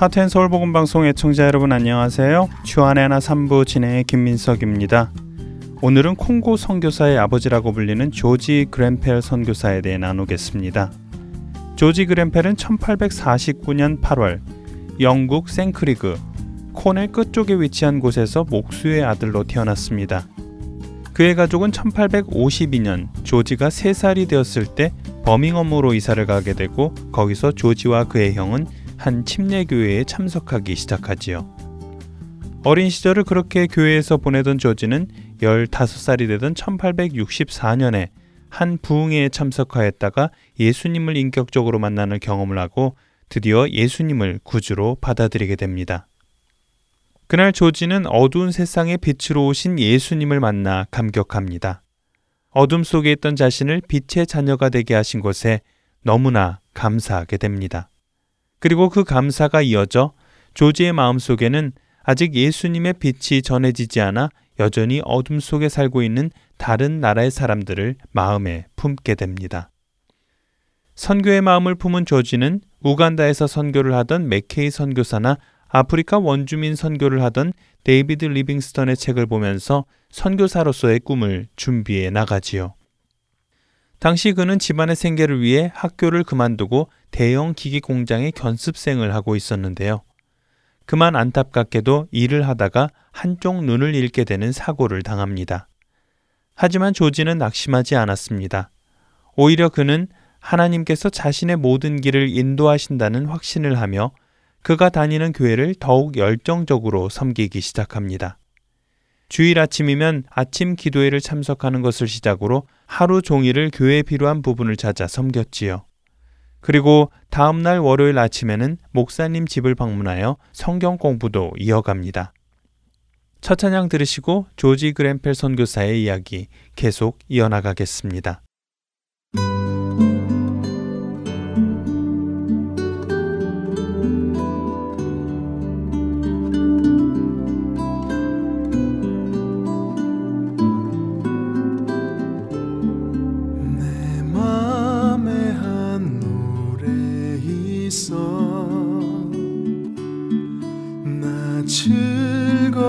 하트앤 서울 복음 방송 애청자 여러분 안녕하세요. 주안의 하나 3부 진행의 김민석입니다. 오늘은 콩고 선교사의 아버지라고 불리는 조지 그랜펠 선교사에 대해 나누겠습니다. 조지 그랜펠은 1849년 8월 영국 생크리그 코넬 끝쪽에 위치한 곳에서 목수의 아들로 태어났습니다. 그의 가족은 1852년 조지가 3살이 되었을 때 버밍엄으로 이사를 가게 되고 거기서 조지와 그의 형은 한 침례교회에 참석하기 시작하지요. 어린 시절을 그렇게 교회에서 보내던 조지는 15살이 되던 1864년에 한 부흥회에 참석하였다가 예수님을 인격적으로 만나는 경험을 하고 드디어 예수님을 구주로 받아들이게 됩니다. 그날 조지는 어두운 세상의 빛으로 오신 예수님을 만나 감격합니다. 어둠 속에 있던 자신을 빛의 자녀가 되게 하신 것에 너무나 감사하게 됩니다. 그리고 그 감사가 이어져 조지의 마음 속에는 아직 예수님의 빛이 전해지지 않아 여전히 어둠 속에 살고 있는 다른 나라의 사람들을 마음에 품게 됩니다. 선교의 마음을 품은 조지는 우간다에서 선교를 하던 맥케이 선교사나 아프리카 원주민 선교를 하던 데이비드 리빙스턴의 책을 보면서 선교사로서의 꿈을 준비해 나가지요. 당시 그는 집안의 생계를 위해 학교를 그만두고 대형 기기 공장의 견습생을 하고 있었는데요. 그만 안타깝게도 일을 하다가 한쪽 눈을 잃게 되는 사고를 당합니다. 하지만 조지는 낙심하지 않았습니다. 오히려 그는 하나님께서 자신의 모든 길을 인도하신다는 확신을 하며 그가 다니는 교회를 더욱 열정적으로 섬기기 시작합니다. 주일 아침이면 아침 기도회를 참석하는 것을 시작으로 하루 종일을 교회에 필요한 부분을 찾아 섬겼지요. 그리고 다음 날 월요일 아침에는 목사님 집을 방문하여 성경 공부도 이어갑니다. 첫 찬양 들으시고 조지 그랜펠 선교사의 이야기 계속 이어나가겠습니다.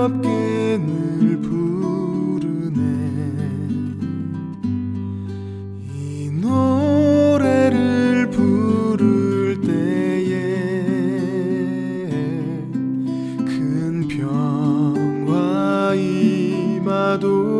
즐겁게 늘 부르네. 이 노래를 부를 때에 큰 평화 임하도다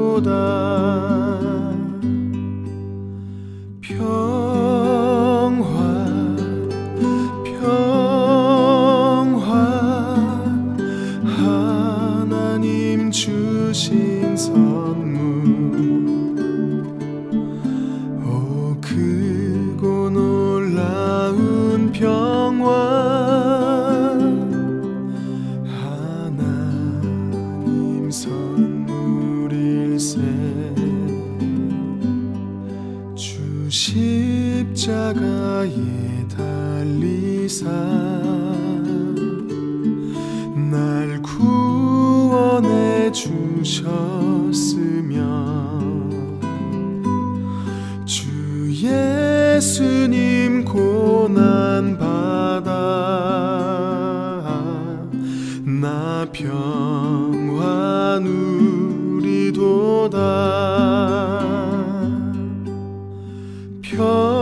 평화누리도다. 평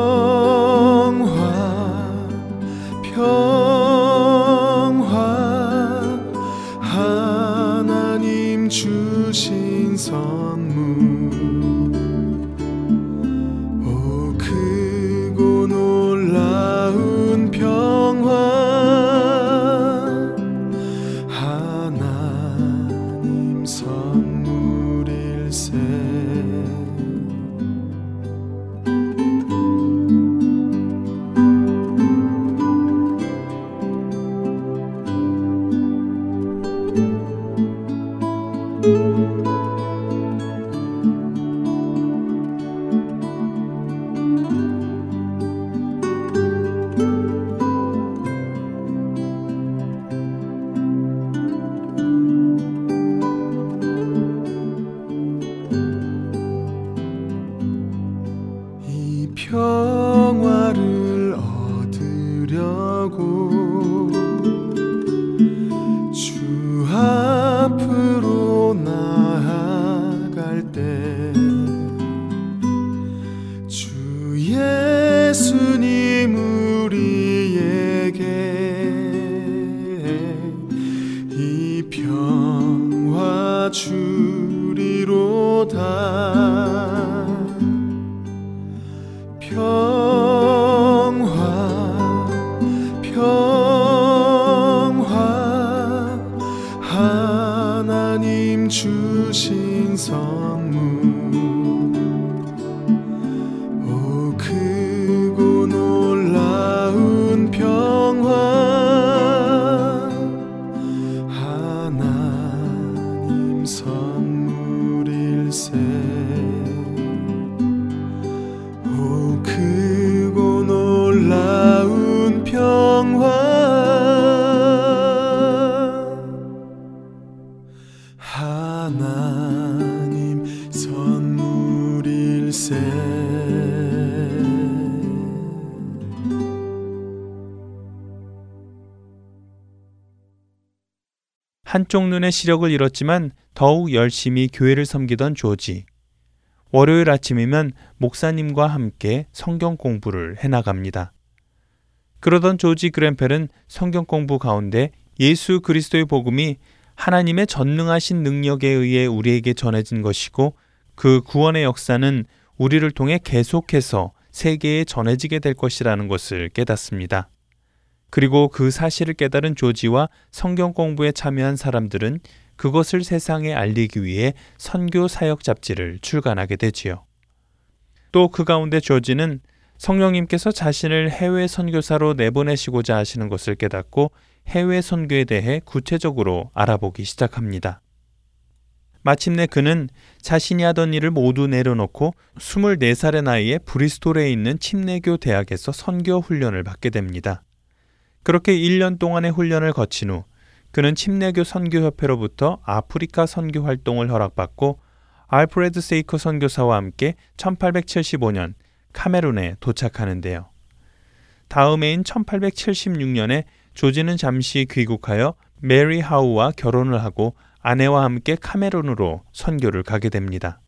선물일세. 한쪽 눈의 시력을 잃었지만 더욱 열심히 교회를 섬기던 조지. 월요일 아침이면 목사님과 함께 성경 공부를 해나갑니다. 그러던 조지 그랜펠은 성경 공부 가운데 예수 그리스도의 복음이 하나님의 전능하신 능력에 의해 우리에게 전해진 것이고 그 구원의 역사는 우리를 통해 계속해서 세계에 전해지게 될 것이라는 것을 깨닫습니다. 그리고 그 사실을 깨달은 조지와 성경 공부에 참여한 사람들은 그것을 세상에 알리기 위해 선교 사역 잡지를 출간하게 되지요. 또 그 가운데 조지는 성령님께서 자신을 해외 선교사로 내보내시고자 하시는 것을 깨닫고 해외 선교에 대해 구체적으로 알아보기 시작합니다. 마침내 그는 자신이 하던 일을 모두 내려놓고 24살의 나이에 브리스톨에 있는 침례교 대학에서 선교 훈련을 받게 됩니다. 그렇게 1년 동안의 훈련을 거친 후 그는 침례교 선교협회로부터 아프리카 선교 활동을 허락받고 알프레드 세이커 선교사와 함께 1875년 카메룬에 도착하는데요. 다음 해인 1876년에 조지는 잠시 귀국하여 메리 하우와 결혼을 하고 아내와 함께 카메룬으로 선교를 가게 됩니다.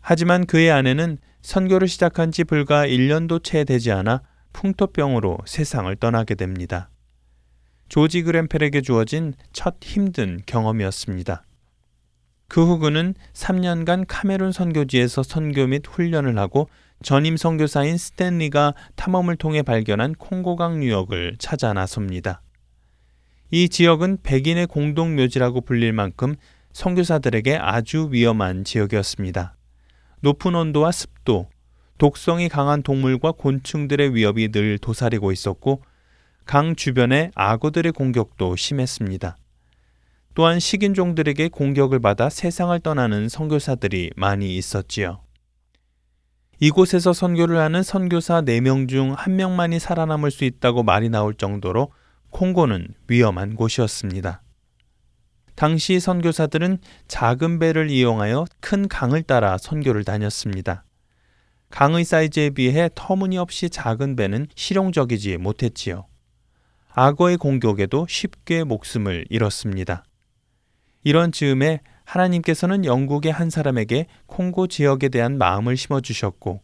하지만 그의 아내는 선교를 시작한 지 불과 1년도 채 되지 않아 풍토병으로 세상을 떠나게 됩니다. 조지 그램펠에게 주어진 첫 힘든 경험이었습니다. 그 후 그는 3년간 카메룬 선교지에서 선교 및 훈련을 하고 전임 선교사인 스탠리가 탐험을 통해 발견한 콩고강 유역을 찾아 나섭니다. 이 지역은 백인의 공동 묘지라고 불릴 만큼 선교사들에게 아주 위험한 지역이었습니다. 높은 온도와 습도, 독성이 강한 동물과 곤충들의 위협이 늘 도사리고 있었고 강 주변에 악어들의 공격도 심했습니다. 또한 식인종들에게 공격을 받아 세상을 떠나는 선교사들이 많이 있었지요. 이곳에서 선교를 하는 선교사 4명 중 1명만이 살아남을 수 있다고 말이 나올 정도로 콩고는 위험한 곳이었습니다. 당시 선교사들은 작은 배를 이용하여 큰 강을 따라 선교를 다녔습니다. 강의 사이즈에 비해 터무니없이 작은 배는 실용적이지 못했지요. 악어의 공격에도 쉽게 목숨을 잃었습니다. 이런 즈음에 하나님께서는 영국의 한 사람에게 콩고 지역에 대한 마음을 심어주셨고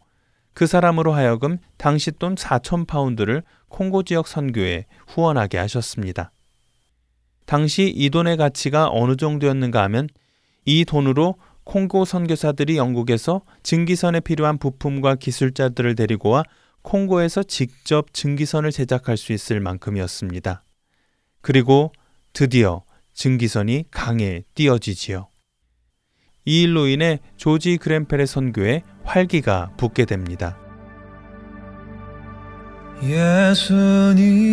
그 사람으로 하여금 당시 돈 4천 파운드를 콩고 지역 선교에 후원하게 하셨습니다. 당시 이 돈의 가치가 어느 정도였는가 하면 이 돈으로 콩고 선교사들이 영국에서 증기선에 필요한 부품과 기술자들을 데리고 와 콩고에서 직접 증기선을 제작할 수 있을 만큼이었습니다. 그리고 드디어 증기선이 강에 띄어지지요. 이 일로 인해 조지 그랜펠의 선교에 활기가 붙게 됩니다. 예수님은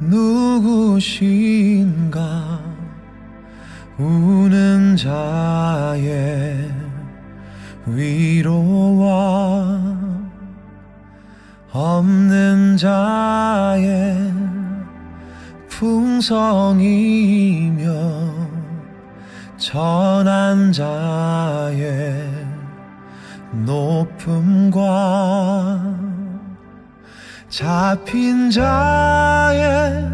누구신가? 우는 자의 위로와 없는 자의 풍성이며 전한 자의 높음과 잡힌 자의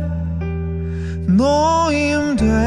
노임되고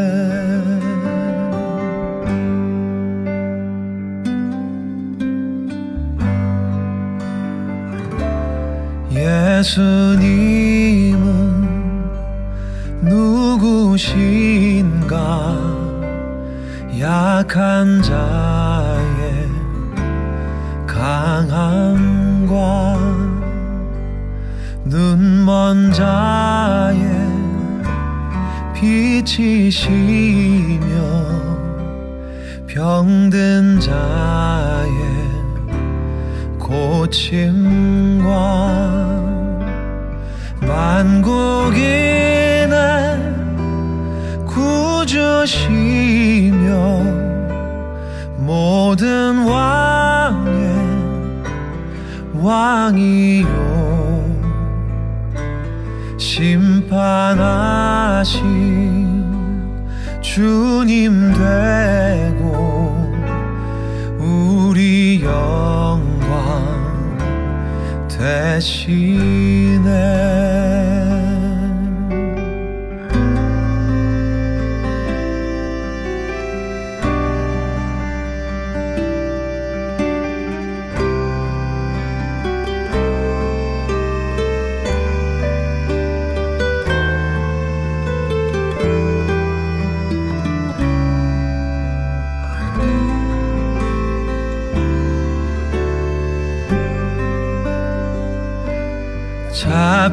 예수님은 누구신가? 약한 자의 강함과 눈먼 자의 빛이시며 병든 자의 고침과 만국인의 구주시며 모든 왕의 왕이요. 심판하신 주님 되고 우리 영광 대신에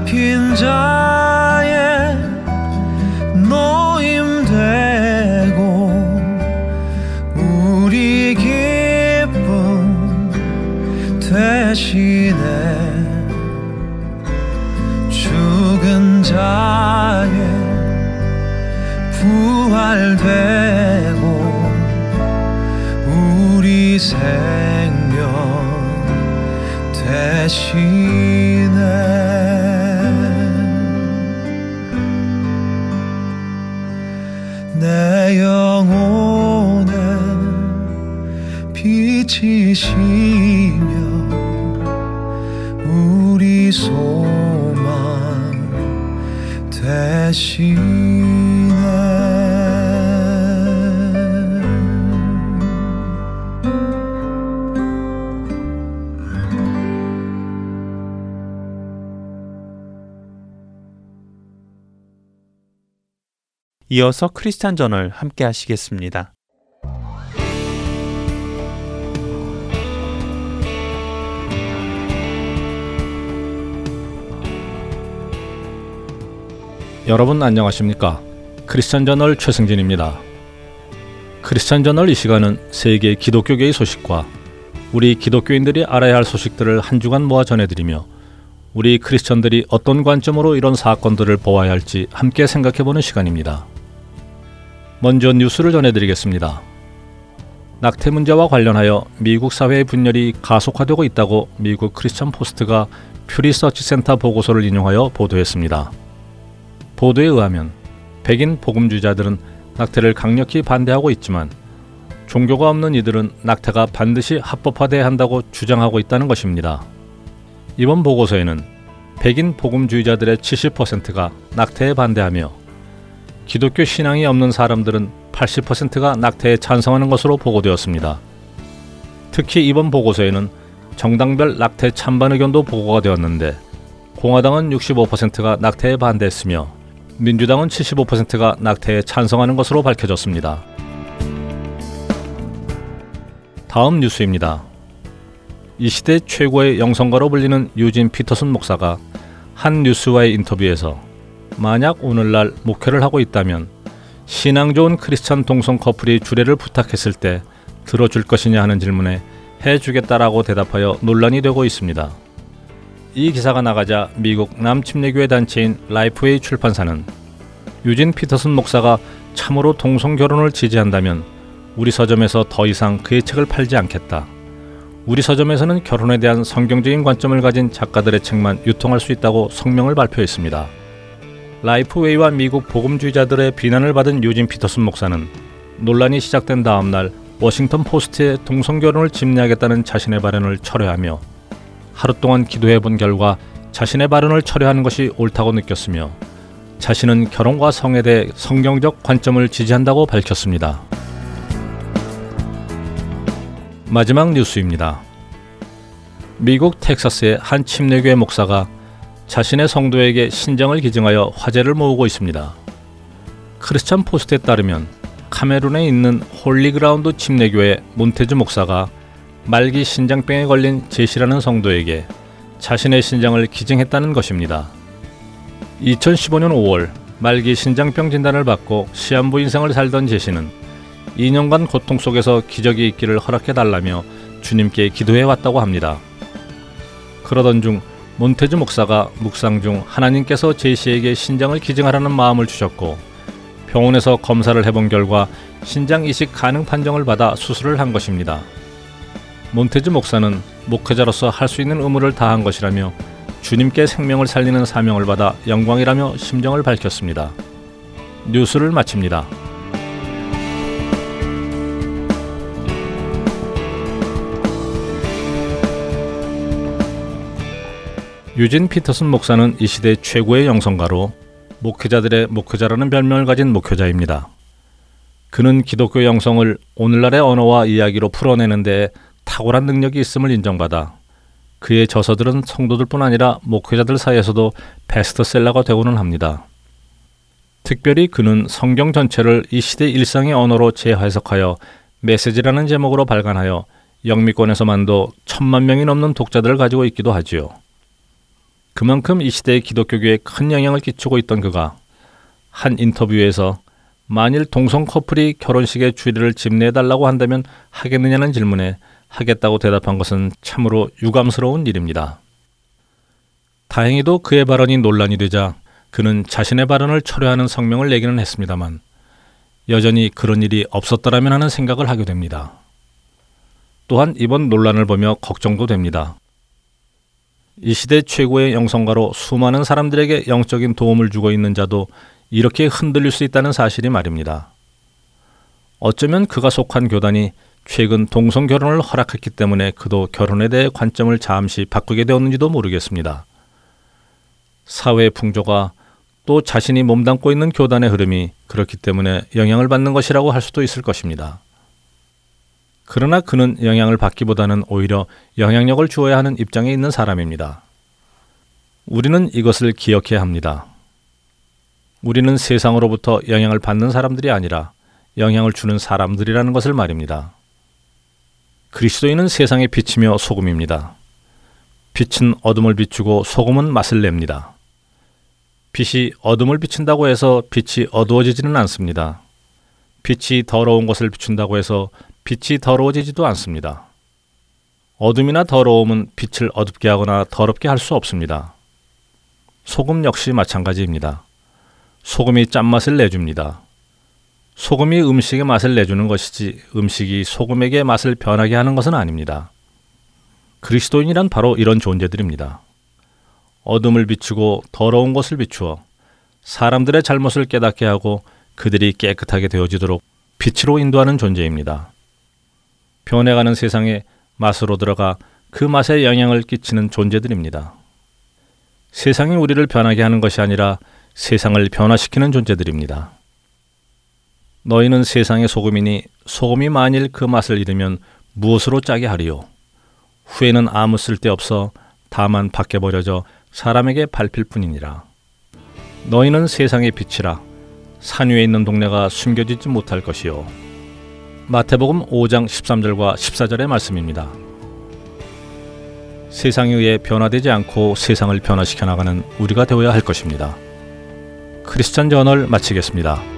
잡힌 이어서 크리스찬 저널 함께 하시겠습니다. 여러분 안녕하십니까? 크리스찬 저널 최승진입니다. 크리스찬 저널 이 시간은 세계 기독교계의 소식과 우리 기독교인들이 알아야 할 소식들을 한 주간 모아 전해드리며 우리 크리스천들이 어떤 관점으로 이런 사건들을 보아야 할지 함께 생각해보는 시간입니다. 먼저 뉴스를 전해드리겠습니다. 낙태 문제와 관련하여 미국 사회의 분열이 가속화되고 있다고 미국 크리스천 포스트가 퓨 리서치 센터 보고서를 인용하여 보도했습니다. 보도에 의하면 백인 복음주의자들은 낙태를 강력히 반대하고 있지만 종교가 없는 이들은 낙태가 반드시 합법화돼야 한다고 주장하고 있다는 것입니다. 이번 보고서에는 백인 복음주의자들의 70%가 낙태에 반대하며 기독교 신앙이 없는 사람들은 80%가 낙태에 찬성하는 것으로 보고되었습니다. 특히 이번 보고서에는 정당별 낙태 찬반 의견도 보고가 되었는데 공화당은 65%가 낙태에 반대했으며 민주당은 75%가 낙태에 찬성하는 것으로 밝혀졌습니다. 다음 뉴스입니다. 이 시대 최고의 영성가로 불리는 유진 피터슨 목사가 한 뉴스와의 인터뷰에서 만약 오늘날 목회를 하고 있다면 신앙 좋은 크리스천 동성 커플이 주례를 부탁했을 때 들어줄 것이냐 하는 질문에 해주겠다라고 대답하여 논란이 되고 있습니다. 이 기사가 나가자 미국 남침례교회 단체인 라이프웨이 출판사는 유진 피터슨 목사가 참으로 동성 결혼을 지지한다면 우리 서점에서 더 이상 그의 책을 팔지 않겠다. 우리 서점에서는 결혼에 대한 성경적인 관점을 가진 작가들의 책만 유통할 수 있다고 성명을 발표했습니다. 라이프웨이와 미국 복음주의자들의 비난을 받은 유진 피터슨 목사는 논란이 시작된 다음 날 워싱턴 포스트에 동성 결혼을 집례하겠다는 자신의 발언을 철회하며 하루 동안 기도해 본 결과 자신의 발언을 철회하는 것이 옳다고 느꼈으며 자신은 결혼과 성에 대해 성경적 관점을 지지한다고 밝혔습니다. 마지막 뉴스입니다. 미국 텍사스의 한 침례교회 목사가 자신의 성도에게 신장을 기증하여 화제를 모으고 있습니다. 크리스찬 포스트에 따르면 카메룬에 있는 홀리그라운드 침례교회 몬테즈 목사가 말기 신장병에 걸린 제시라는 성도에게 자신의 신장을 기증했다는 것입니다. 2015년 5월 말기 신장병 진단을 받고 시한부 인생을 살던 제시는 2년간 고통 속에서 기적이 있기를 허락해 달라며 주님께 기도해 왔다고 합니다. 그러던 중 몬테즈 목사가 묵상 중 하나님께서 제시에게 신장을 기증하라는 마음을 주셨고 병원에서 검사를 해본 결과 신장 이식 가능 판정을 받아 수술을 한 것입니다. 몬테즈 목사는 목회자로서 할 수 있는 의무를 다한 것이라며 주님께 생명을 살리는 사명을 받아 영광이라며 심정을 밝혔습니다. 뉴스를 마칩니다. 유진 피터슨 목사는 이 시대 최고의 영성가로 목회자들의 목회자라는 별명을 가진 목회자입니다. 그는 기독교 영성을 오늘날의 언어와 이야기로 풀어내는데 탁월한 능력이 있음을 인정받아 그의 저서들은 성도들뿐 아니라 목회자들 사이에서도 베스트셀러가 되고는 합니다. 특별히 그는 성경 전체를 이 시대 일상의 언어로 재해석하여 메시지라는 제목으로 발간하여 영미권에서만도 천만 명이 넘는 독자들을 가지고 있기도 하지요. 그만큼 이 시대의 기독교계에 큰 영향을 끼치고 있던 그가 한 인터뷰에서 만일 동성 커플이 결혼식의 주례를 집례해달라고 한다면 하겠느냐는 질문에 하겠다고 대답한 것은 참으로 유감스러운 일입니다. 다행히도 그의 발언이 논란이 되자 그는 자신의 발언을 철회하는 성명을 내기는 했습니다만 여전히 그런 일이 없었더라면 하는 생각을 하게 됩니다. 또한 이번 논란을 보며 걱정도 됩니다. 이 시대 최고의 영성가로 수많은 사람들에게 영적인 도움을 주고 있는 자도 이렇게 흔들릴 수 있다는 사실이 말입니다. 어쩌면 그가 속한 교단이 최근 동성 결혼을 허락했기 때문에 그도 결혼에 대해 관점을 잠시 바꾸게 되었는지도 모르겠습니다. 사회 풍조가 또 자신이 몸담고 있는 교단의 흐름이 그렇기 때문에 영향을 받는 것이라고 할 수도 있을 것입니다. 그러나 그는 영향을 받기보다는 오히려 영향력을 주어야 하는 입장에 있는 사람입니다. 우리는 이것을 기억해야 합니다. 우리는 세상으로부터 영향을 받는 사람들이 아니라 영향을 주는 사람들이라는 것을 말입니다. 그리스도인은 세상의 빛이며 소금입니다. 빛은 어둠을 비추고 소금은 맛을 냅니다. 빛이 어둠을 비춘다고 해서 빛이 어두워지지는 않습니다. 빛이 더러운 것을 비춘다고 해서 빛이 더러워지지도 않습니다. 어둠이나 더러움은 빛을 어둡게 하거나 더럽게 할 수 없습니다. 소금 역시 마찬가지입니다. 소금이 짠맛을 내줍니다. 소금이 음식의 맛을 내주는 것이지 음식이 소금에게 맛을 변하게 하는 것은 아닙니다. 그리스도인이란 바로 이런 존재들입니다. 어둠을 비추고 더러운 것을 비추어 사람들의 잘못을 깨닫게 하고 그들이 깨끗하게 되어지도록 빛으로 인도하는 존재입니다. 변해가는 세상에 맛으로 들어가 그 맛에 영향을 끼치는 존재들입니다. 세상이 우리를 변하게 하는 것이 아니라 세상을 변화시키는 존재들입니다. 너희는 세상의 소금이니 소금이 만일 그 맛을 잃으면 무엇으로 짜게 하리요? 후에는 아무 쓸데 없어 다만 밖에 버려져 사람에게 밟힐 뿐이니라. 너희는 세상의 빛이라 산 위에 있는 동네가 숨겨지지 못할 것이요. 마태복음 5장 13절과 14절의 말씀입니다. 세상에 의해 변화되지 않고 세상을 변화시켜 나가는 우리가 되어야 할 것입니다. 크리스천 저널 마치겠습니다.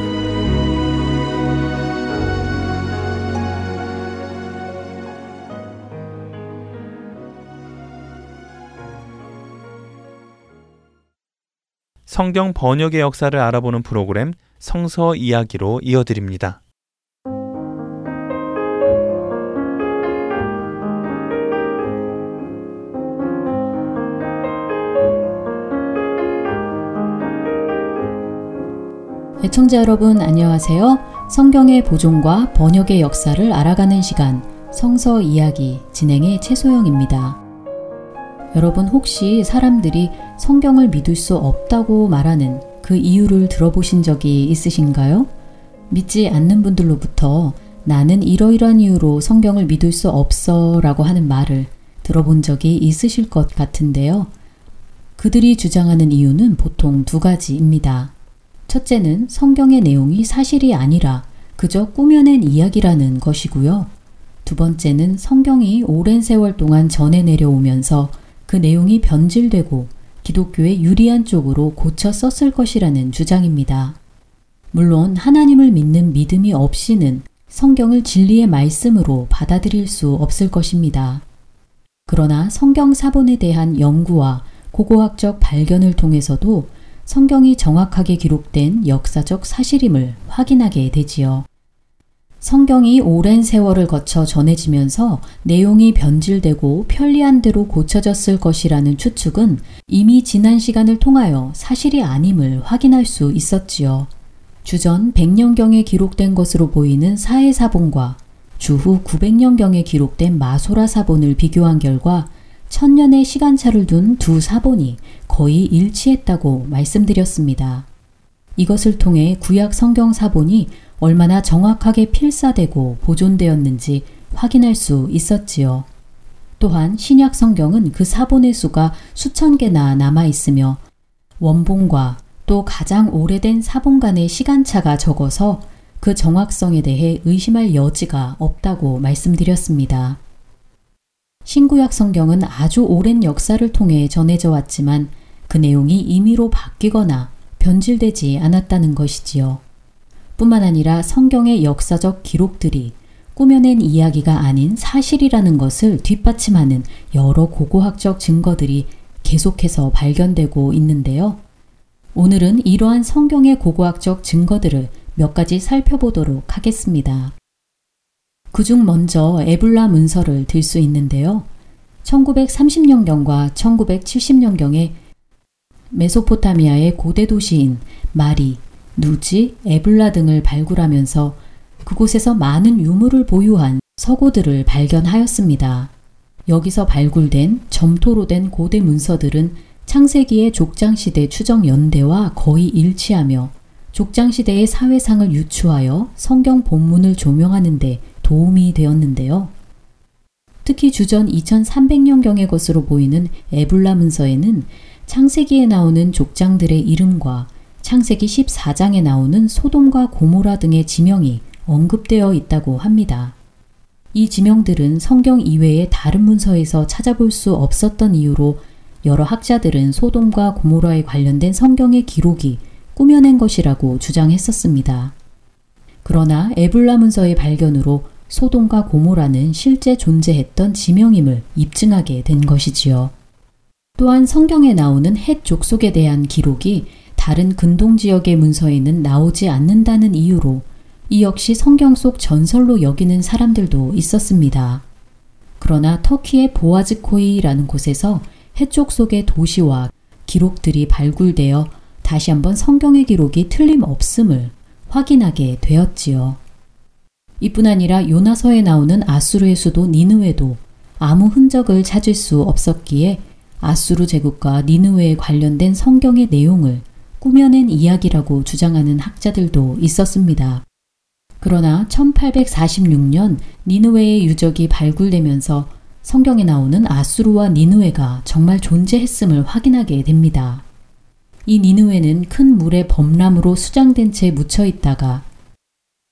성경 번역의 역사를 알아보는 프로그램 성서 이야기로 이어드립니다. 애청자 여러분 안녕하세요. 성경의 보존과 번역의 역사를 알아가는 시간 성서 이야기 진행의 최소영입니다. 여러분 혹시 사람들이 성경을 믿을 수 없다고 말하는 그 이유를 들어보신 적이 있으신가요? 믿지 않는 분들로부터 나는 이러이러한 이유로 성경을 믿을 수 없어 라고 하는 말을 들어본 적이 있으실 것 같은데요. 그들이 주장하는 이유는 보통 두 가지입니다. 첫째는 성경의 내용이 사실이 아니라 그저 꾸며낸 이야기라는 것이고요. 두 번째는 성경이 오랜 세월 동안 전해 내려오면서 그 내용이 변질되고 기독교에 유리한 쪽으로 고쳐 썼을 것이라는 주장입니다. 물론 하나님을 믿는 믿음이 없이는 성경을 진리의 말씀으로 받아들일 수 없을 것입니다. 그러나 성경 사본에 대한 연구와 고고학적 발견을 통해서도 성경이 정확하게 기록된 역사적 사실임을 확인하게 되지요. 성경이 오랜 세월을 거쳐 전해지면서 내용이 변질되고 편리한 대로 고쳐졌을 것이라는 추측은 이미 지난 시간을 통하여 사실이 아님을 확인할 수 있었지요. 주전 100년경에 기록된 것으로 보이는 사해사본과 주후 900년경에 기록된 마소라 사본을 비교한 결과 천년의 시간차를 둔 두 사본이 거의 일치했다고 말씀드렸습니다. 이것을 통해 구약 성경 사본이 얼마나 정확하게 필사되고 보존되었는지 확인할 수 있었지요. 또한 신약 성경은 그 사본의 수가 수천 개나 남아 있으며 원본과 또 가장 오래된 사본 간의 시간차가 적어서 그 정확성에 대해 의심할 여지가 없다고 말씀드렸습니다. 신구약 성경은 아주 오랜 역사를 통해 전해져 왔지만 그 내용이 임의로 바뀌거나 변질되지 않았다는 것이지요. 뿐만 아니라 성경의 역사적 기록들이 꾸며낸 이야기가 아닌 사실이라는 것을 뒷받침하는 여러 고고학적 증거들이 계속해서 발견되고 있는데요. 오늘은 이러한 성경의 고고학적 증거들을 몇 가지 살펴보도록 하겠습니다. 그중 먼저 에블라 문서를 들 수 있는데요. 1930년경과 1970년경에 메소포타미아의 고대 도시인 마리, 누지, 에블라 등을 발굴하면서 그곳에서 많은 유물을 보유한 서고들을 발견하였습니다. 여기서 발굴된 점토로 된 고대 문서들은 창세기의 족장시대 추정 연대와 거의 일치하며 족장시대의 사회상을 유추하여 성경 본문을 조명하는데 도움이 되었는데요. 특히 주전 2300년경의 것으로 보이는 에블라 문서에는 창세기에 나오는 족장들의 이름과 창세기 14장에 나오는 소돔과 고모라 등의 지명이 언급되어 있다고 합니다. 이 지명들은 성경 이외의 다른 문서에서 찾아볼 수 없었던 이유로 여러 학자들은 소돔과 고모라에 관련된 성경의 기록이 꾸며낸 것이라고 주장했었습니다. 그러나 에블라 문서의 발견으로 소돔과 고모라는 실제 존재했던 지명임을 입증하게 된 것이지요. 또한 성경에 나오는 헷 족속에 대한 기록이 다른 근동 지역의 문서에는 나오지 않는다는 이유로 이 역시 성경 속 전설로 여기는 사람들도 있었습니다. 그러나 터키의 보아즈코이라는 곳에서 해쪽 속의 도시와 기록들이 발굴되어 다시 한번 성경의 기록이 틀림없음을 확인하게 되었지요. 이뿐 아니라 요나서에 나오는 아수르의 수도 니느웨도 아무 흔적을 찾을 수 없었기에 아수르 제국과 니느웨에 관련된 성경의 내용을 꾸며낸 이야기라고 주장하는 학자들도 있었습니다. 그러나 1846년 니느웨의 유적이 발굴되면서 성경에 나오는 아수르와 니느웨가 정말 존재했음을 확인하게 됩니다. 이 니느웨는 큰 물의 범람으로 수장된 채 묻혀 있다가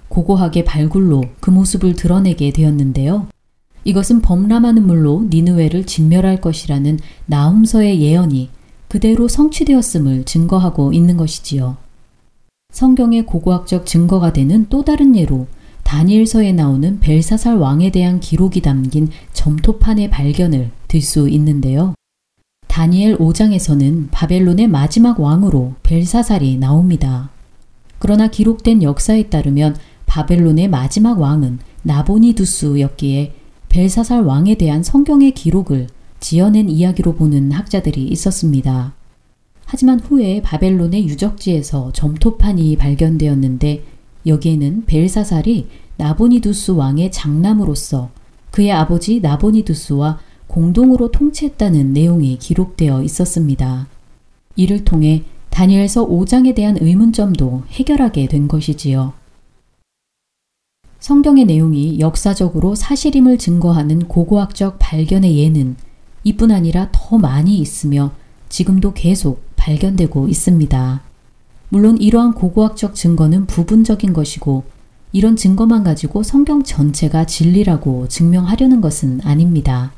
고고하게 발굴로 그 모습을 드러내게 되었는데요. 이것은 범람하는 물로 니느웨를 진멸할 것이라는 나훔서의 예언이 그대로 성취되었음을 증거하고 있는 것이지요. 성경의 고고학적 증거가 되는 또 다른 예로 다니엘서에 나오는 벨사살 왕에 대한 기록이 담긴 점토판의 발견을 들 수 있는데요. 다니엘 5장에서는 바벨론의 마지막 왕으로 벨사살이 나옵니다. 그러나 기록된 역사에 따르면 바벨론의 마지막 왕은 나보니두스였기에 벨사살 왕에 대한 성경의 기록을 지어낸 이야기로 보는 학자들이 있었습니다. 하지만 후에 바벨론의 유적지에서 점토판이 발견되었는데 여기에는 벨사살이 나보니두스 왕의 장남으로서 그의 아버지 나보니두스와 공동으로 통치했다는 내용이 기록되어 있었습니다. 이를 통해 다니엘서 5장에 대한 의문점도 해결하게 된 것이지요. 성경의 내용이 역사적으로 사실임을 증거하는 고고학적 발견의 예는 이뿐 아니라 더 많이 있으며 지금도 계속 발견되고 있습니다. 물론 이러한 고고학적 증거는 부분적인 것이고 이런 증거만 가지고 성경 전체가 진리라고 증명하려는 것은 아닙니다.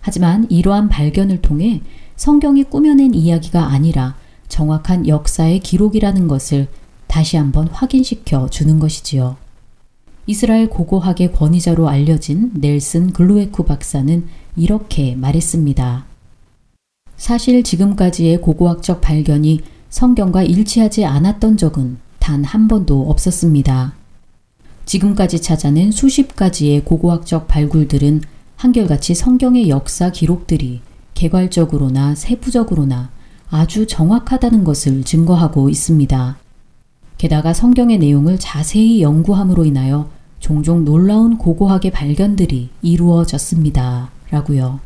하지만 이러한 발견을 통해 성경이 꾸며낸 이야기가 아니라 정확한 역사의 기록이라는 것을 다시 한번 확인시켜 주는 것이지요. 이스라엘 고고학의 권위자로 알려진 넬슨 글루에쿠 박사는 이렇게 말했습니다. 사실 지금까지의 고고학적 발견이 성경과 일치하지 않았던 적은 단 한 번도 없었습니다. 지금까지 찾아낸 수십 가지의 고고학적 발굴들은 한결같이 성경의 역사 기록들이 개괄적으로나 세부적으로나 아주 정확하다는 것을 증거하고 있습니다. 게다가 성경의 내용을 자세히 연구함으로 인하여 종종 놀라운 고고학의 발견들이 이루어졌습니다. 라고요.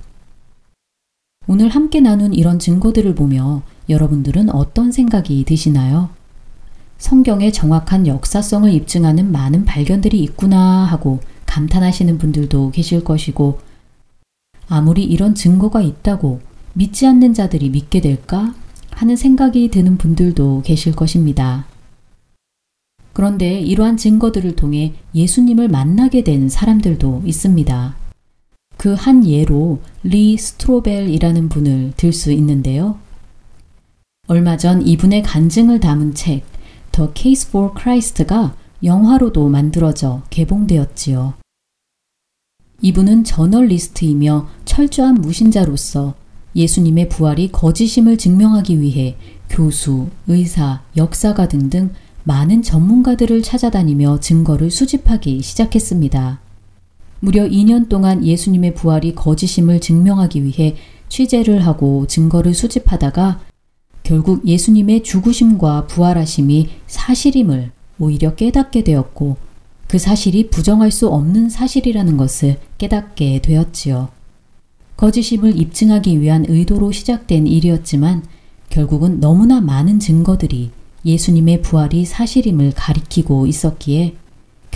오늘 함께 나눈 이런 증거들을 보며 여러분들은 어떤 생각이 드시나요? 성경의 정확한 역사성을 입증하는 많은 발견들이 있구나 하고 감탄하시는 분들도 계실 것이고, 아무리 이런 증거가 있다고 믿지 않는 자들이 믿게 될까 하는 생각이 드는 분들도 계실 것입니다. 그런데 이러한 증거들을 통해 예수님을 만나게 된 사람들도 있습니다. 그 한 예로 리 스트로벨이라는 분을 들 수 있는데요. 얼마 전 이분의 간증을 담은 책 The Case for Christ가 영화로도 만들어져 개봉되었지요. 이분은 저널리스트이며 철저한 무신자로서 예수님의 부활이 거짓임을 증명하기 위해 교수, 의사, 역사가 등등 많은 전문가들을 찾아다니며 증거를 수집하기 시작했습니다. 무려 2년 동안 예수님의 부활이 거짓임을 증명하기 위해 취재를 하고 증거를 수집하다가 결국 예수님의 죽으심과 부활하심이 사실임을 오히려 깨닫게 되었고 그 사실이 부정할 수 없는 사실이라는 것을 깨닫게 되었지요. 거짓임을 입증하기 위한 의도로 시작된 일이었지만 결국은 너무나 많은 증거들이 예수님의 부활이 사실임을 가리키고 있었기에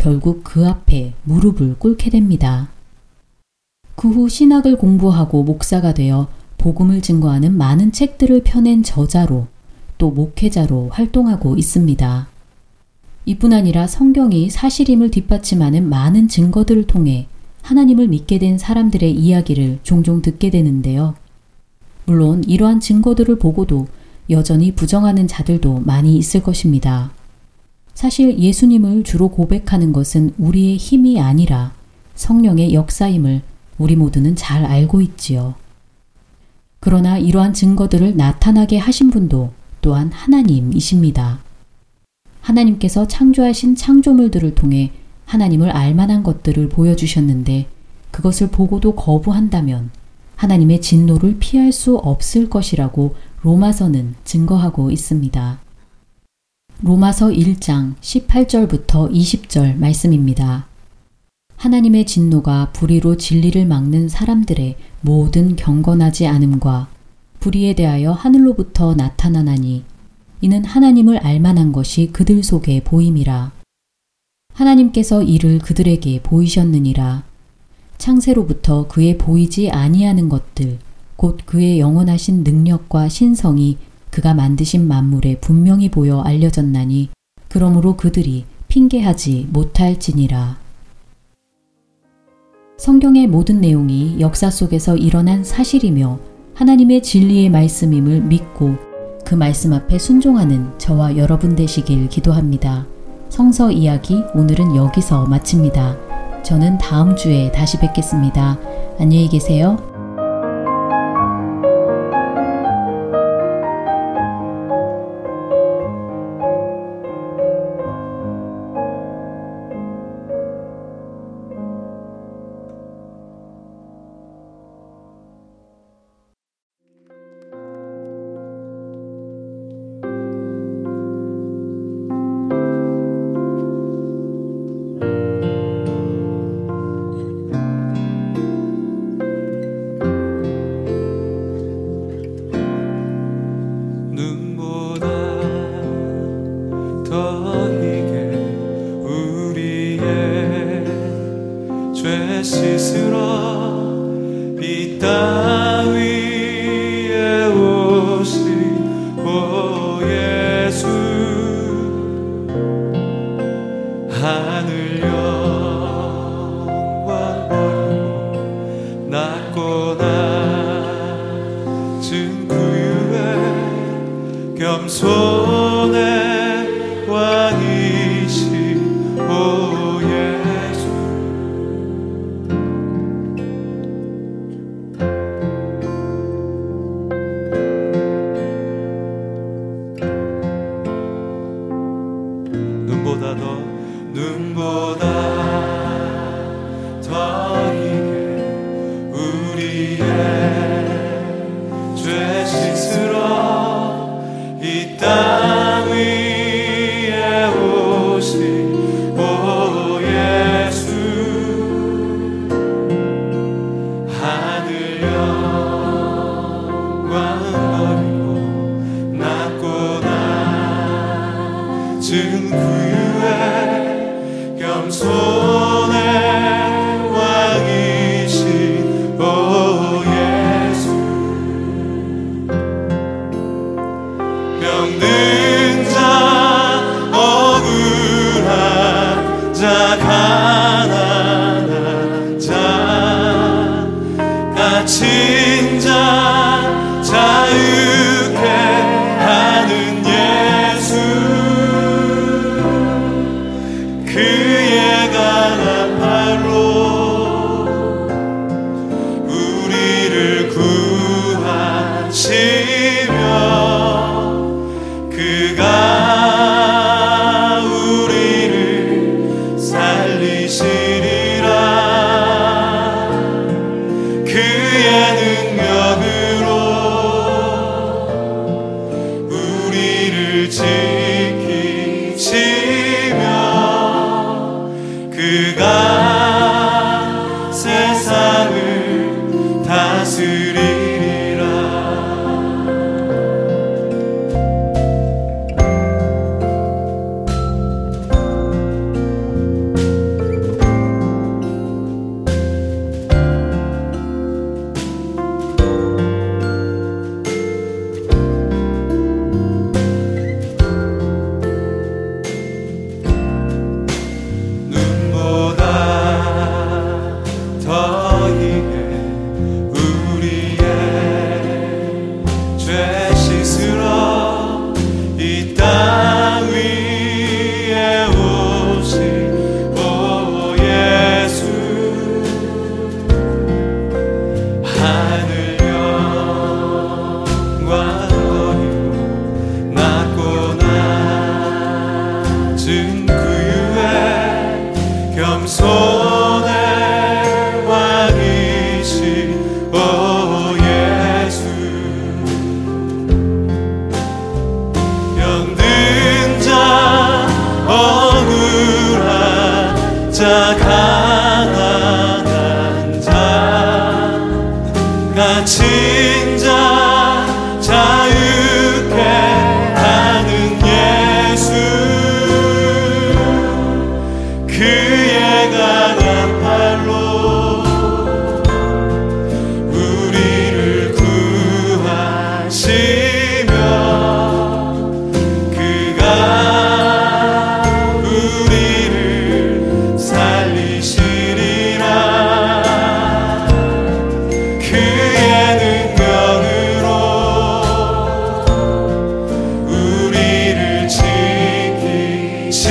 결국 그 앞에 무릎을 꿇게 됩니다. 그 후 신학을 공부하고 목사가 되어 복음을 증거하는 많은 책들을 펴낸 저자로 또 목회자로 활동하고 있습니다. 이뿐 아니라 성경이 사실임을 뒷받침하는 많은 증거들을 통해 하나님을 믿게 된 사람들의 이야기를 종종 듣게 되는데요. 물론 이러한 증거들을 보고도 여전히 부정하는 자들도 많이 있을 것입니다. 사실 예수님을 주로 고백하는 것은 우리의 힘이 아니라 성령의 역사임을 우리 모두는 잘 알고 있지요. 그러나 이러한 증거들을 나타나게 하신 분도 또한 하나님이십니다. 하나님께서 창조하신 창조물들을 통해 하나님을 알만한 것들을 보여주셨는데 그것을 보고도 거부한다면 하나님의 진노를 피할 수 없을 것이라고 로마서는 증거하고 있습니다. 로마서 1장 18절부터 20절 말씀입니다. 하나님의 진노가 불의로 진리를 막는 사람들의 모든 경건하지 않음과 불의에 대하여 하늘로부터 나타나나니 이는 하나님을 알만한 것이 그들 속에 보임이라. 하나님께서 이를 그들에게 보이셨느니라. 창세로부터 그의 보이지 아니하는 것들, 곧 그의 영원하신 능력과 신성이 그가 만드신 만물에 분명히 보여 알려졌나니, 그러므로 그들이 핑계하지 못할지니라. 성경의 모든 내용이 역사 속에서 일어난 사실이며 하나님의 진리의 말씀임을 믿고 그 말씀 앞에 순종하는 저와 여러분 되시길 기도합니다. 성서 이야기 오늘은 여기서 마칩니다. 저는 다음 주에 다시 뵙겠습니다. 안녕히 계세요. 지치며 그가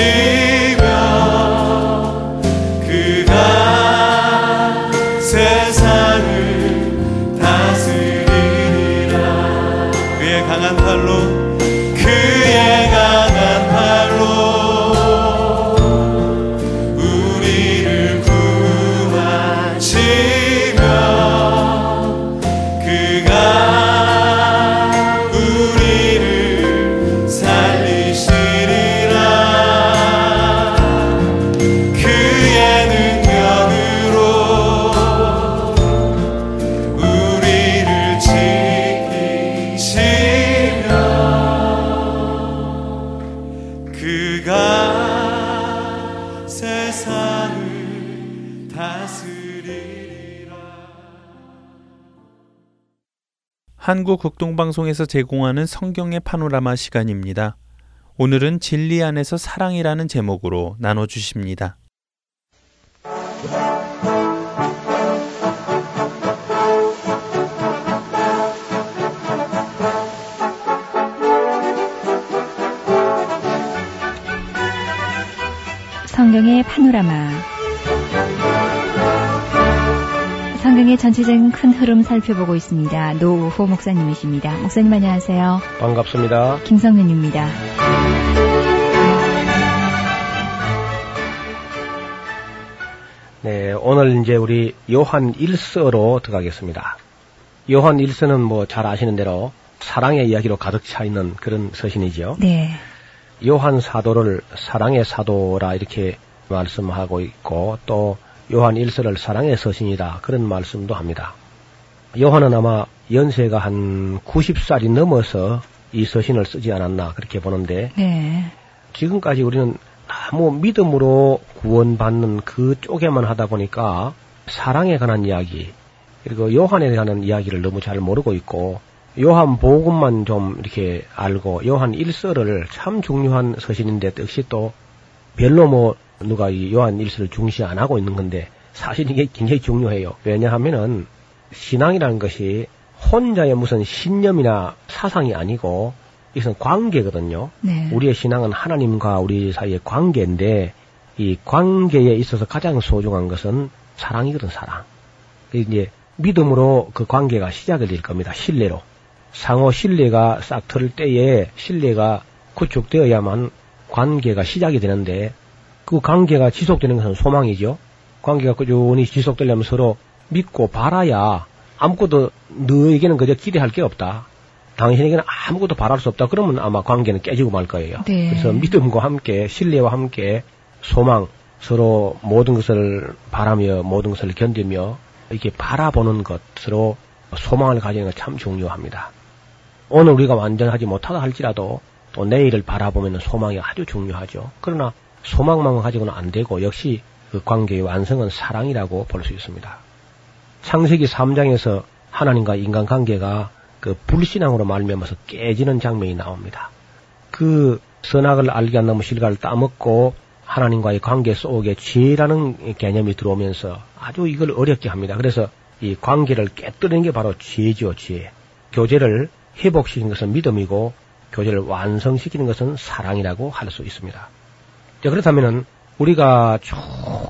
see. 한국 극동방송에서 제공하는 성경의 파노라마 시간입니다. 오늘은 진리 안에서 사랑이라는 제목으로 나눠주십니다. 성경의 파노라마 성경의 전체적인 큰 흐름 살펴보고 있습니다. 노우호 목사님이십니다. 목사님 안녕하세요. 반갑습니다. 김성윤입니다. 네, 오늘 이제 우리 요한 1서로 들어가겠습니다. 요한 1서는 뭐 잘 아시는 대로 사랑의 이야기로 가득 차 있는 그런 서신이죠. 네. 요한 사도를 사랑의 사도라 이렇게 말씀하고 있고 또 요한 1서를 사랑의 서신이다 그런 말씀도 합니다. 요한은 아마 연세가 한 90살이 넘어서 이 서신을 쓰지 않았나 그렇게 보는데 네. 지금까지 우리는 너무 믿음으로 구원받는 그 쪽에만 하다 보니까 사랑에 관한 이야기 그리고 요한에 관한 이야기를 너무 잘 모르고 있고 요한 복음만 좀 이렇게 알고 요한 1서를 참 중요한 서신인데 역시 또 별로 뭐 누가 이 요한 1서를 중시 안 하고 있는 건데 사실 이게 굉장히 중요해요. 왜냐하면은 신앙이라는 것이 혼자의 무슨 신념이나 사상이 아니고 이것은 관계거든요. 네. 우리의 신앙은 하나님과 우리 사이의 관계인데 이 관계에 있어서 가장 소중한 것은 사랑이거든 사랑. 이제 믿음으로 그 관계가 시작이 될 겁니다. 신뢰로. 상호 신뢰가 싹틀 때에 신뢰가 구축되어야만 관계가 시작이 되는데 그 관계가 지속되는 것은 소망이죠. 관계가 꾸준히 지속되려면 서로 믿고 바라야 아무것도 너에게는 그저 기대할 게 없다. 당신에게는 아무것도 바랄 수 없다. 그러면 아마 관계는 깨지고 말 거예요. 네. 그래서 믿음과 함께 신뢰와 함께 소망 서로 모든 것을 바라며 모든 것을 견디며 이렇게 바라보는 것으로 소망을 가지는 것 참 중요합니다. 오늘 우리가 완전하지 못하다 할지라도 또 내일을 바라보면 소망이 아주 중요하죠. 그러나 소망만 가지고는 안 되고 역시 그 관계의 완성은 사랑이라고 볼 수 있습니다. 창세기 3장에서 하나님과 인간 관계가 그 불신앙으로 말미암아서 깨지는 장면이 나옵니다. 그 선악을 알게 안 나무 실과를 따먹고 하나님과의 관계 속에 죄라는 개념이 들어오면서 아주 이걸 어렵게 합니다. 그래서 이 관계를 깨뜨리는 게 바로 죄죠, 죄. 교제를 회복시키는 것은 믿음이고 교제를 완성시키는 것은 사랑이라고 할 수 있습니다. 자, 그렇다면은 우리가 쭉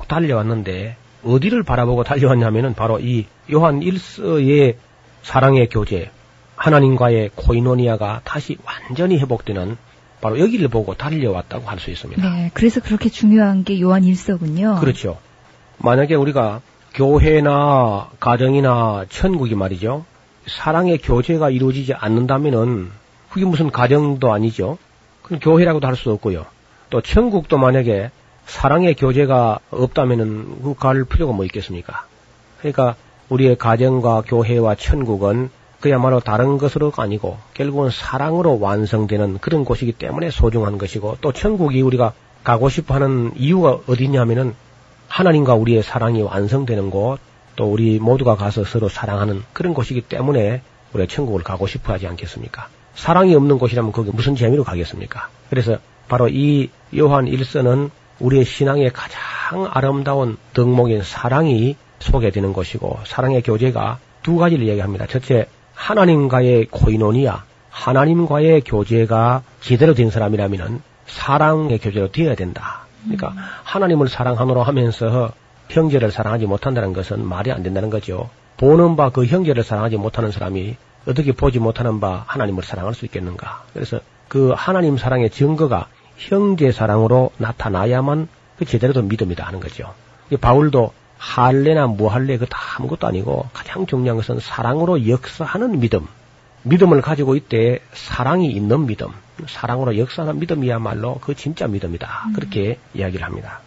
달려왔는데 어디를 바라보고 달려왔냐면은 바로 이 요한 1서의 사랑의 교제, 하나님과의 코이노니아가 다시 완전히 회복되는 바로 여기를 보고 달려왔다고 할 수 있습니다. 네. 그래서 그렇게 중요한 게 요한 일서군요. 그렇죠. 만약에 우리가 교회나 가정이나 천국이 말이죠. 사랑의 교제가 이루어지지 않는다면은 그게 무슨 가정도 아니죠. 그건 교회라고도 할 수 없고요. 또 천국도 만약에 사랑의 교제가 없다면은 그 갈 필요가 뭐 있겠습니까? 그러니까 우리의 가정과 교회와 천국은 그야말로 다른 것으로 아니고 결국은 사랑으로 완성되는 그런 곳이기 때문에 소중한 것이고 또 천국이 우리가 가고 싶어 하는 이유가 어디냐면은 하나님과 우리의 사랑이 완성되는 곳, 또 우리 모두가 가서 서로 사랑하는 그런 곳이기 때문에 우리가 천국을 가고 싶어 하지 않겠습니까? 사랑이 없는 곳이라면 거기 무슨 재미로 가겠습니까? 그래서 바로 이 요한 일서는 우리의 신앙의 가장 아름다운 덕목인 사랑이 소개되는 것이고 사랑의 교제가 두 가지를 이야기합니다. 첫째, 하나님과의 코이노니아, 하나님과의 교제가 제대로 된 사람이라면은 사랑의 교제로 되어야 된다. 그러니까 하나님을 사랑하노로 하면서 형제를 사랑하지 못한다는 것은 말이 안 된다는 거죠. 보는 바 그 형제를 사랑하지 못하는 사람이 어떻게 보지 못하는 바 하나님을 사랑할 수 있겠는가. 그래서 그 하나님 사랑의 증거가 형제 사랑으로 나타나야만 그 제대로 된 믿음이다 하는 거죠. 이 바울도 할례나 무할례 그 다 아무것도 아니고 가장 중요한 것은 사랑으로 역사하는 믿음. 믿음을 가지고 있때 사랑이 있는 믿음, 사랑으로 역사하는 믿음이야말로 그 진짜 믿음이다. 그렇게 이야기를 합니다.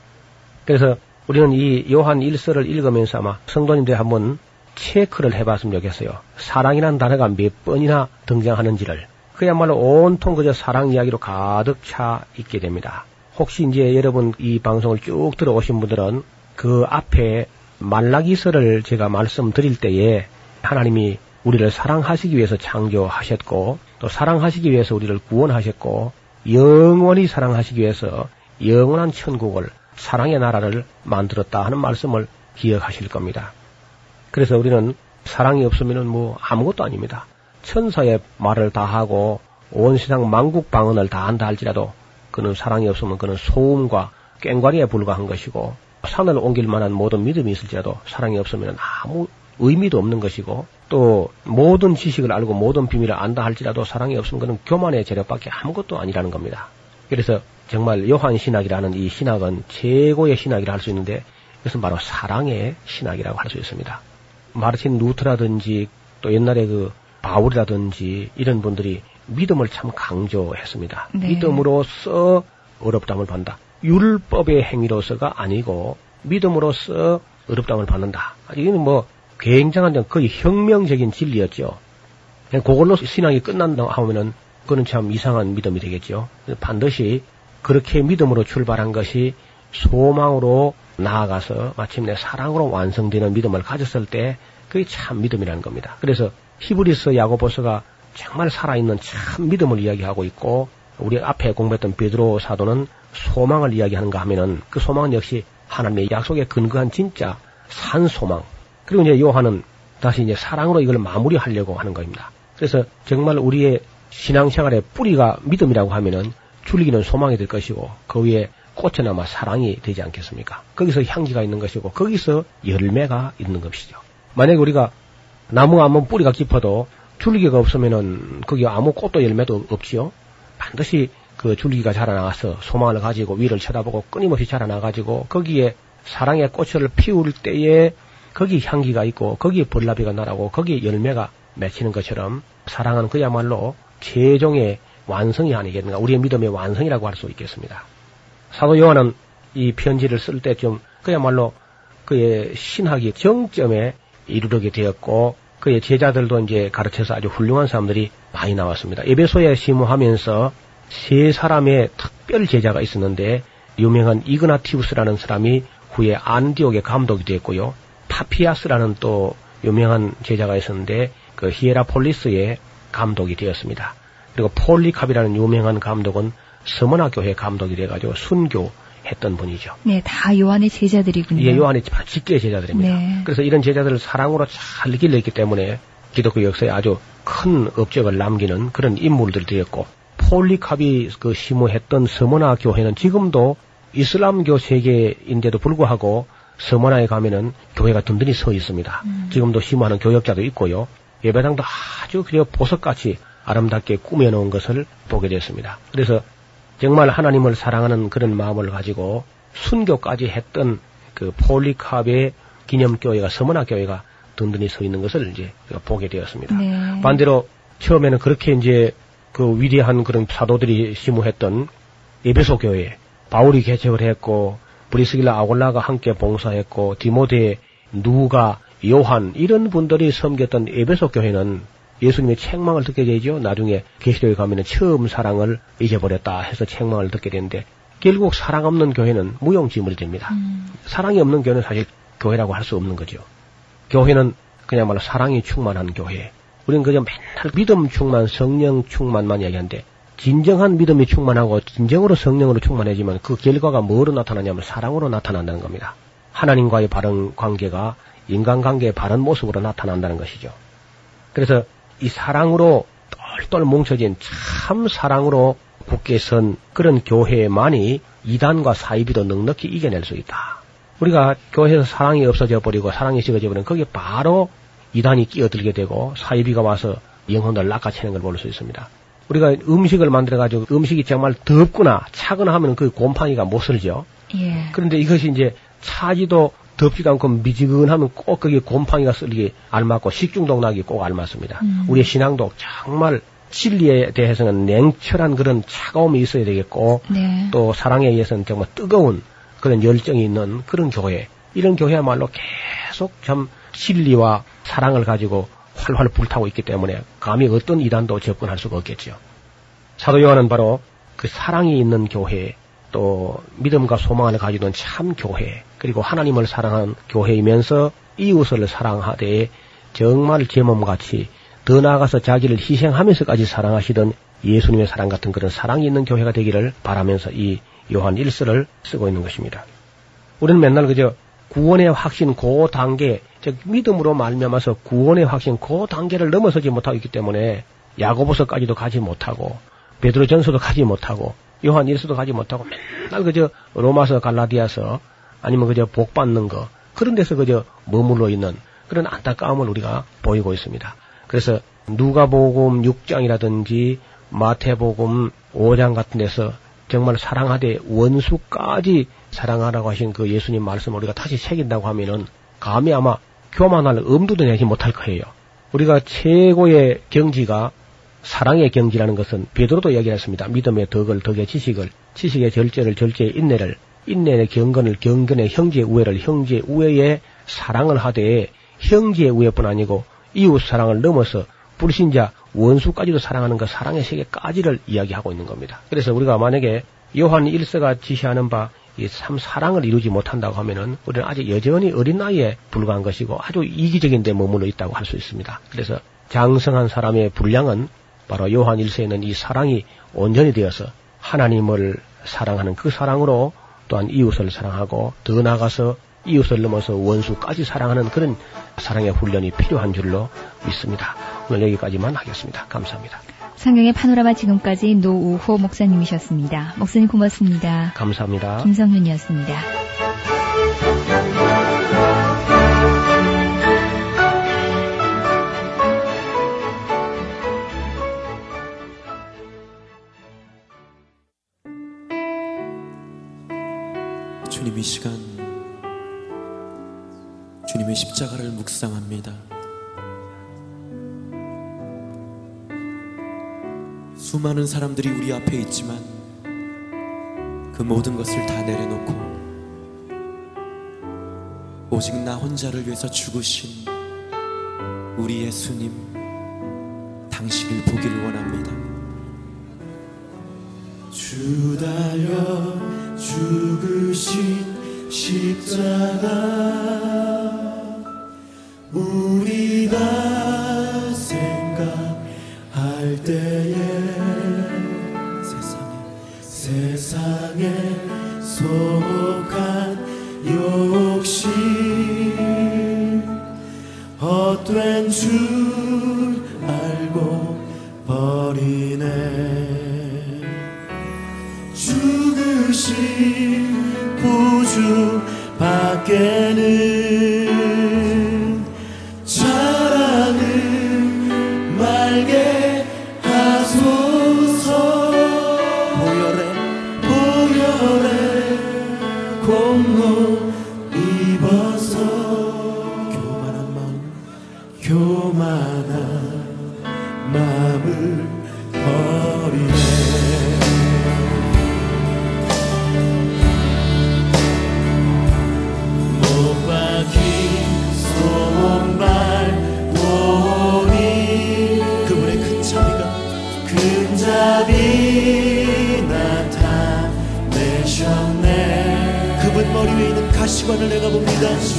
그래서 우리는 이 요한 1서를 읽으면서 아마 성도님들이 한번 체크를 해봤으면 좋겠어요. 사랑이라는 단어가 몇 번이나 등장하는지를. 그야말로 온통 그저 사랑 이야기로 가득 차 있게 됩니다. 혹시 이제 여러분 이 방송을 쭉 들어오신 분들은 그 앞에 말라기서를 제가 말씀드릴 때에 하나님이 우리를 사랑하시기 위해서 창조하셨고 또 사랑하시기 위해서 우리를 구원하셨고 영원히 사랑하시기 위해서 영원한 천국을 사랑의 나라를 만들었다 하는 말씀을 기억하실 겁니다. 그래서 우리는 사랑이 없으면 뭐 아무것도 아닙니다. 천사의 말을 다 하고 온 세상 만국 방언을 다 한다 할지라도 그는 사랑이 없으면 그는 소음과 꽹과리에 불과한 것이고 산을 옮길 만한 모든 믿음이 있을지라도 사랑이 없으면 아무 의미도 없는 것이고 또 모든 지식을 알고 모든 비밀을 안다 할지라도 사랑이 없으면 그는 교만의 재력밖에 아무것도 아니라는 겁니다. 그래서 정말 요한 신학이라는 이 신학은 최고의 신학이라 할 수 있는데 이것은 바로 사랑의 신학이라고 할 수 있습니다. 마르틴 루트라든지 또 옛날에 그 바울이라든지 이런 분들이 믿음을 참 강조했습니다. 네. 믿음으로써 어렵담을 받는다. 율법의 행위로서가 아니고 믿음으로써 어렵담을 받는다. 이거는 뭐 굉장한 거의 혁명적인 진리였죠. 그냥 그걸로 신앙이 끝난다 하면은 그는 참 이상한 믿음이 되겠죠. 반드시 그렇게 믿음으로 출발한 것이 소망으로 나아가서 마침내 사랑으로 완성되는 믿음을 가졌을 때 그게 참 믿음이라는 겁니다. 그래서 히브리서 야고보서가 정말 살아있는 참 믿음을 이야기하고 있고 우리 앞에 공부했던 베드로 사도는 소망을 이야기하는가 하면은 그 소망은 역시 하나님의 약속에 근거한 진짜 산 소망. 그리고 이제 요한은 다시 이제 사랑으로 이걸 마무리하려고 하는 겁니다. 그래서 정말 우리의 신앙생활의 뿌리가 믿음이라고 하면은 줄기는 소망이 될 것이고 그 위에 꽃은 아마 사랑이 되지 않겠습니까? 거기서 향기가 있는 것이고 거기서 열매가 있는 것이죠. 만약에 우리가 나무 한번 뿌리가 깊어도 줄기가 없으면은 거기 아무 꽃도 열매도 없지요. 반드시 그 줄기가 자라나서 소망을 가지고 위를 쳐다보고 끊임없이 자라나가지고 거기에 사랑의 꽃을 피울 때에 거기 향기가 있고 거기에 벌나비가 나라고 거기에 열매가 맺히는 것처럼 사랑은 그야말로 최종의 완성이 아니겠는가 우리의 믿음의 완성이라고 할 수 있겠습니다. 사도 요한은 이 편지를 쓸 때 좀 그야말로 그의 신학이 정점에 이르게 되었고 그의 제자들도 이제 가르쳐서 아주 훌륭한 사람들이 많이 나왔습니다. 에베소에 심호하면서 세 사람의 특별 제자가 있었는데 유명한 이그나티우스라는 사람이 후에 안디옥의 감독이 되었고요. 파피아스라는 또 유명한 제자가 있었는데 그 히에라폴리스의 감독이 되었습니다. 그리고 폴리캅이라는 유명한 감독은 서머나 교회 감독이 돼가지고 순교 했던 분이죠. 네, 다 요한의 제자들이군요. 예, 요한의 직계 제자들입니다. 네. 그래서 이런 제자들을 사랑으로 잘 길렀기 때문에 기독교 역사에 아주 큰 업적을 남기는 그런 인물들이 되었고 폴리캅이 그 심호했던 서머나 교회는 지금도 이슬람교 세계인데도 불구하고 서머나에 가면은 교회가 든든히 서 있습니다. 지금도 심호하는 교역자도 있고요. 예배당도 아주 그냥 보석같이 아름답게 꾸며놓은 것을 보게 됐습니다. 그래서 정말 하나님을 사랑하는 그런 마음을 가지고 순교까지 했던 그 폴리캅의 기념교회가 서머나 교회가 든든히 서 있는 것을 이제 보게 되었습니다. 네. 반대로 처음에는 그렇게 이제 그 위대한 그런 사도들이 심무했던 에베소 교회 바울이 개척을 했고 브리스길라 아골라가 함께 봉사했고 디모데 누가 요한 이런 분들이 섬겼던 에베소 교회는 예수님의 책망을 듣게 되죠. 나중에 계시록에 가면은 처음 사랑을 잊어버렸다 해서 책망을 듣게 되는데 결국 사랑 없는 교회는 무용지물이 됩니다. 사랑이 없는 교회는 사실 교회라고 할 수 없는 거죠. 교회는 그야말로 사랑이 충만한 교회. 우리는 그저 맨날 믿음 충만, 성령 충만만 이야기하는데 진정한 믿음이 충만하고 진정으로 성령으로 충만해지면 그 결과가 뭐로 나타나냐면 사랑으로 나타난다는 겁니다. 하나님과의 바른 관계가 인간관계의 바른 모습으로 나타난다는 것이죠. 그래서 이 사랑으로 똘똘 뭉쳐진 참 사랑으로 굳게 선 그런 교회만이 이단과 사이비도 넉넉히 이겨낼 수 있다. 우리가 교회에서 사랑이 없어져 버리고 사랑이 식어져 버리면 거기에 바로 이단이 끼어들게 되고 사이비가 와서 영혼을 낚아채는 걸 볼 수 있습니다. 우리가 음식을 만들어 가지고 음식이 정말 덥거나 차거나 하면 그 곰팡이가 못 설죠. 예. 그런데 이것이 이제 차지도 덥지도 않고 미지근하면 꼭 거기에 곰팡이가 쓸기 알맞고 식중독 나기 꼭 알맞습니다. 음. 우리의 신앙도 정말 진리에 대해서는 냉철한 그런 차가움이 있어야 되겠고 네. 또 사랑에 의해서는 정말 뜨거운 그런 열정이 있는 그런 교회 이런 교회야말로 계속 참 진리와 사랑을 가지고 활활 불타고 있기 때문에 감히 어떤 이단도 접근할 수가 없겠죠. 사도 요한은 바로 그 사랑이 있는 교회 또 믿음과 소망을 가지던 참 교회 그리고 하나님을 사랑하는 교회이면서 이웃을 사랑하되 정말 제 몸같이 더 나아가서 자기를 희생하면서까지 사랑하시던 예수님의 사랑 같은 그런 사랑이 있는 교회가 되기를 바라면서 이 요한 1서를 쓰고 있는 것입니다. 우리는 맨날 그저 구원의 확신 그 단계, 즉 믿음으로 말미암아서 구원의 확신 그 단계를 넘어서지 못하고 있기 때문에 야고보서까지도 가지 못하고 베드로전서도 가지 못하고 요한 1서도 가지 못하고 맨날 그저 로마서 갈라디아서 아니면 그저 복 받는 거 그런 데서 그저 머물러 있는 그런 안타까움을 우리가 보이고 있습니다. 그래서 누가복음 6장이라든지 마태복음 5장 같은 데서 정말 사랑하되 원수까지 사랑하라고 하신 그 예수님 말씀을 우리가 다시 새긴다고 하면은 감히 아마 교만할 엄두도 내지 못할 거예요. 우리가 최고의 경지가 사랑의 경지라는 것은 베드로도 이야기했습니다. 믿음의 덕을 덕의 지식을 지식의 절제를 절제의 인내를 인내의 경건을 경건의 형제의 우애를 형제의 우애에 사랑을 하되 형제의 우애뿐 아니고 이웃 사랑을 넘어서 불신자 원수까지도 사랑하는 그 사랑의 세계까지를 이야기하고 있는 겁니다. 그래서 우리가 만약에 요한 1서가 지시하는 바 이 참 사랑을 이루지 못한다고 하면은 우리는 아직 여전히 어린 나이에 불과한 것이고 아주 이기적인 데 머물러 있다고 할 수 있습니다. 그래서 장성한 사람의 분량은 바로 요한 1세에는 이 사랑이 온전히 되어서 하나님을 사랑하는 그 사랑으로 또한 이웃을 사랑하고 더 나아가서 이웃을 넘어서 원수까지 사랑하는 그런 사랑의 훈련이 필요한 줄로 믿습니다. 오늘 여기까지만 하겠습니다. 감사합니다. 성경의 파노라마 지금까지 노우호 목사님이셨습니다. 목사님 고맙습니다. 감사합니다. 김성윤이었습니다. 주님 이 시간 주님의 십자가를 묵상합니다. 수많은 사람들이 우리 앞에 있지만 그 모든 것을 다 내려놓고 오직 나 혼자를 위해서 죽으신 우리 예수님 당신을 보기를 원합니다. 주 달려 죽으신 십자가 우리가 구 내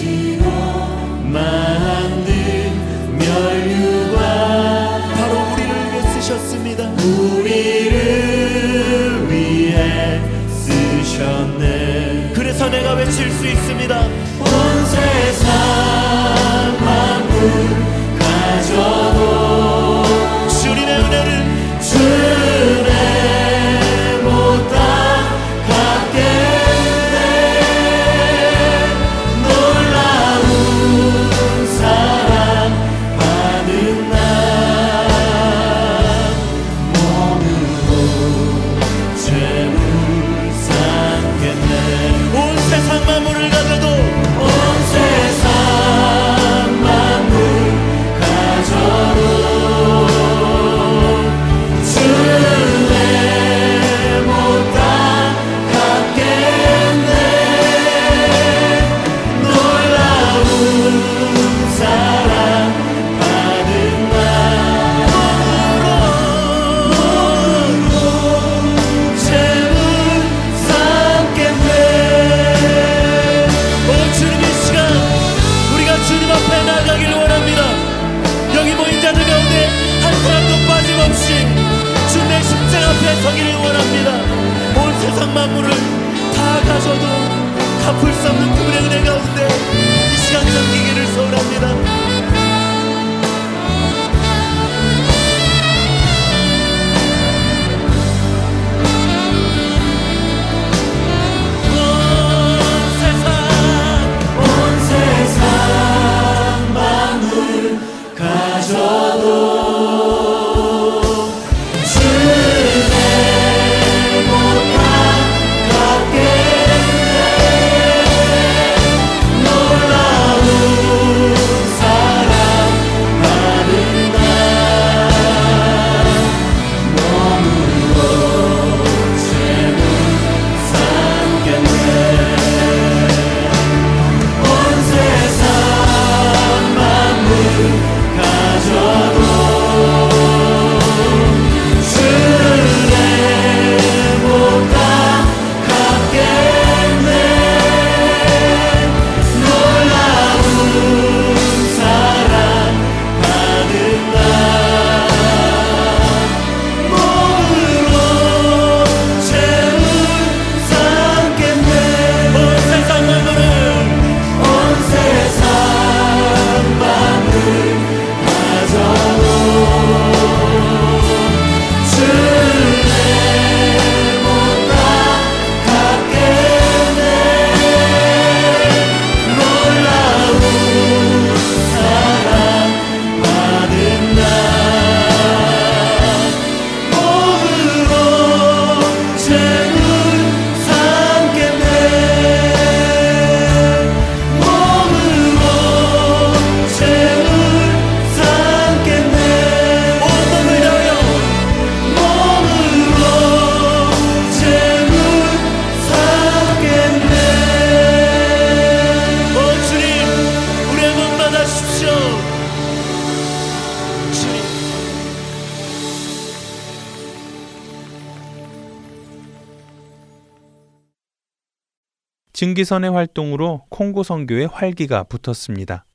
증기선의 활동으로 콩고 선교에 활기가 붙었습니다.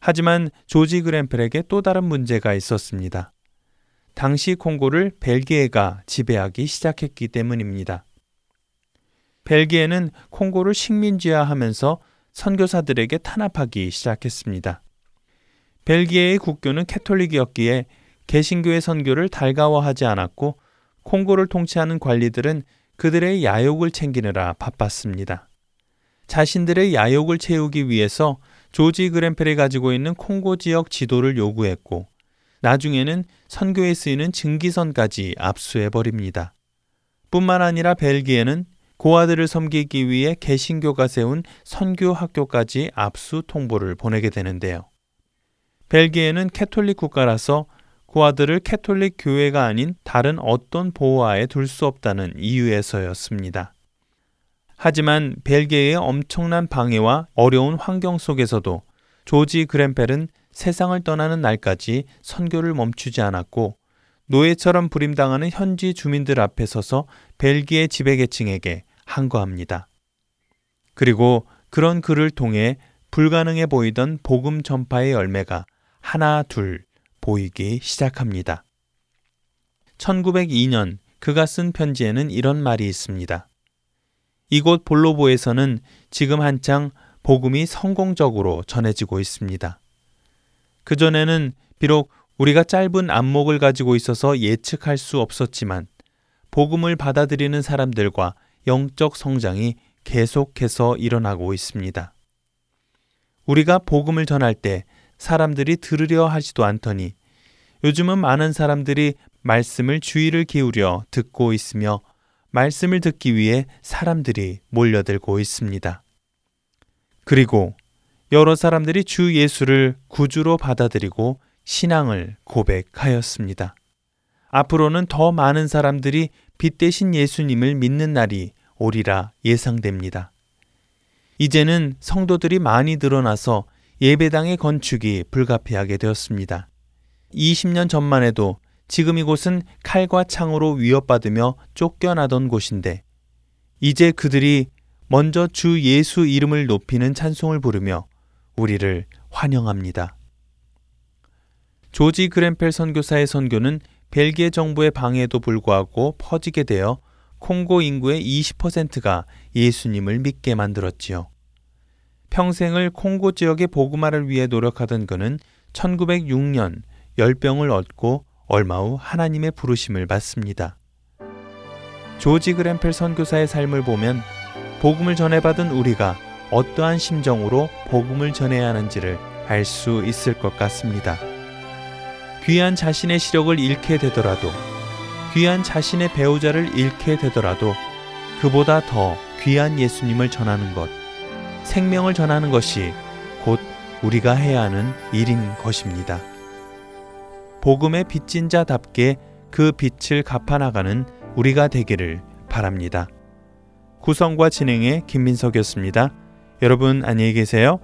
하지만 조지 그램펠에게 또 다른 문제가 있었습니다. 당시 콩고를 벨기에가 지배하기 시작했기 때문입니다. 벨기에는 콩고를 식민지화하면서 선교사들에게 탄압하기 시작했습니다. 벨기에의 국교는 캐톨릭이었기에 개신교의 선교를 달가워하지 않았고 콩고를 통치하는 관리들은 그들의 야욕을 챙기느라 바빴습니다. 자신들의 야욕을 채우기 위해서 조지 그램펠이 가지고 있는 콩고 지역 지도를 요구했고 나중에는 선교에 쓰이는 증기선까지 압수해 버립니다. 뿐만 아니라 벨기에는 고아들을 섬기기 위해 개신교가 세운 선교 학교까지 압수 통보를 보내게 되는데요. 벨기에는 캐톨릭 국가라서 고아들을 캐톨릭 교회가 아닌 다른 어떤 보호하에 둘 수 없다는 이유에서였습니다. 하지만 벨기에의 엄청난 방해와 어려운 환경 속에서도 조지 그램펠은 세상을 떠나는 날까지 선교를 멈추지 않았고 노예처럼 부림당하는 현지 주민들 앞에 서서 벨기에 지배계층에게 항거합니다. 그리고 그런 글을 통해 불가능해 보이던 복음 전파의 열매가 하나 둘 보이기 시작합니다. 1902년 그가 쓴 편지에는 이런 말이 있습니다. 이곳 볼로보에서는 지금 한창 복음이 성공적으로 전해지고 있습니다. 그전에는 비록 우리가 짧은 안목을 가지고 있어서 예측할 수 없었지만 복음을 받아들이는 사람들과 영적 성장이 계속해서 일어나고 있습니다. 우리가 복음을 전할 때 사람들이 들으려 하지도 않더니 요즘은 많은 사람들이 말씀을 주의를 기울여 듣고 있으며 말씀을 듣기 위해 사람들이 몰려들고 있습니다. 그리고 여러 사람들이 주 예수를 구주로 받아들이고 신앙을 고백하였습니다. 앞으로는 더 많은 사람들이 빛 대신 예수님을 믿는 날이 오리라 예상됩니다. 이제는 성도들이 많이 늘어나서 예배당의 건축이 불가피하게 되었습니다. 20년 전만 해도 지금 이곳은 칼과 창으로 위협받으며 쫓겨나던 곳인데 이제 그들이 먼저 주 예수 이름을 높이는 찬송을 부르며 우리를 환영합니다. 조지 그램펠 선교사의 선교는 벨기에 정부의 방해에도 불구하고 퍼지게 되어 콩고 인구의 20%가 예수님을 믿게 만들었지요. 평생을 콩고 지역의 복음화를 위해 노력하던 그는 1906년 열병을 얻고 얼마 후 하나님의 부르심을 받습니다. 조지 그램펠 선교사의 삶을 보면 복음을 전해받은 우리가 어떠한 심정으로 복음을 전해야 하는지를 알 수 있을 것 같습니다. 귀한 자신의 시력을 잃게 되더라도, 귀한 자신의 배우자를 잃게 되더라도, 그보다 더 귀한 예수님을 전하는 것, 생명을 전하는 것이 곧 우리가 해야 하는 일인 것입니다. 복음의 빚진 자답게 그 빛을 갚아나가는 우리가 되기를 바랍니다. 구성과 진행의 김민석이었습니다. 여러분 안녕히 계세요.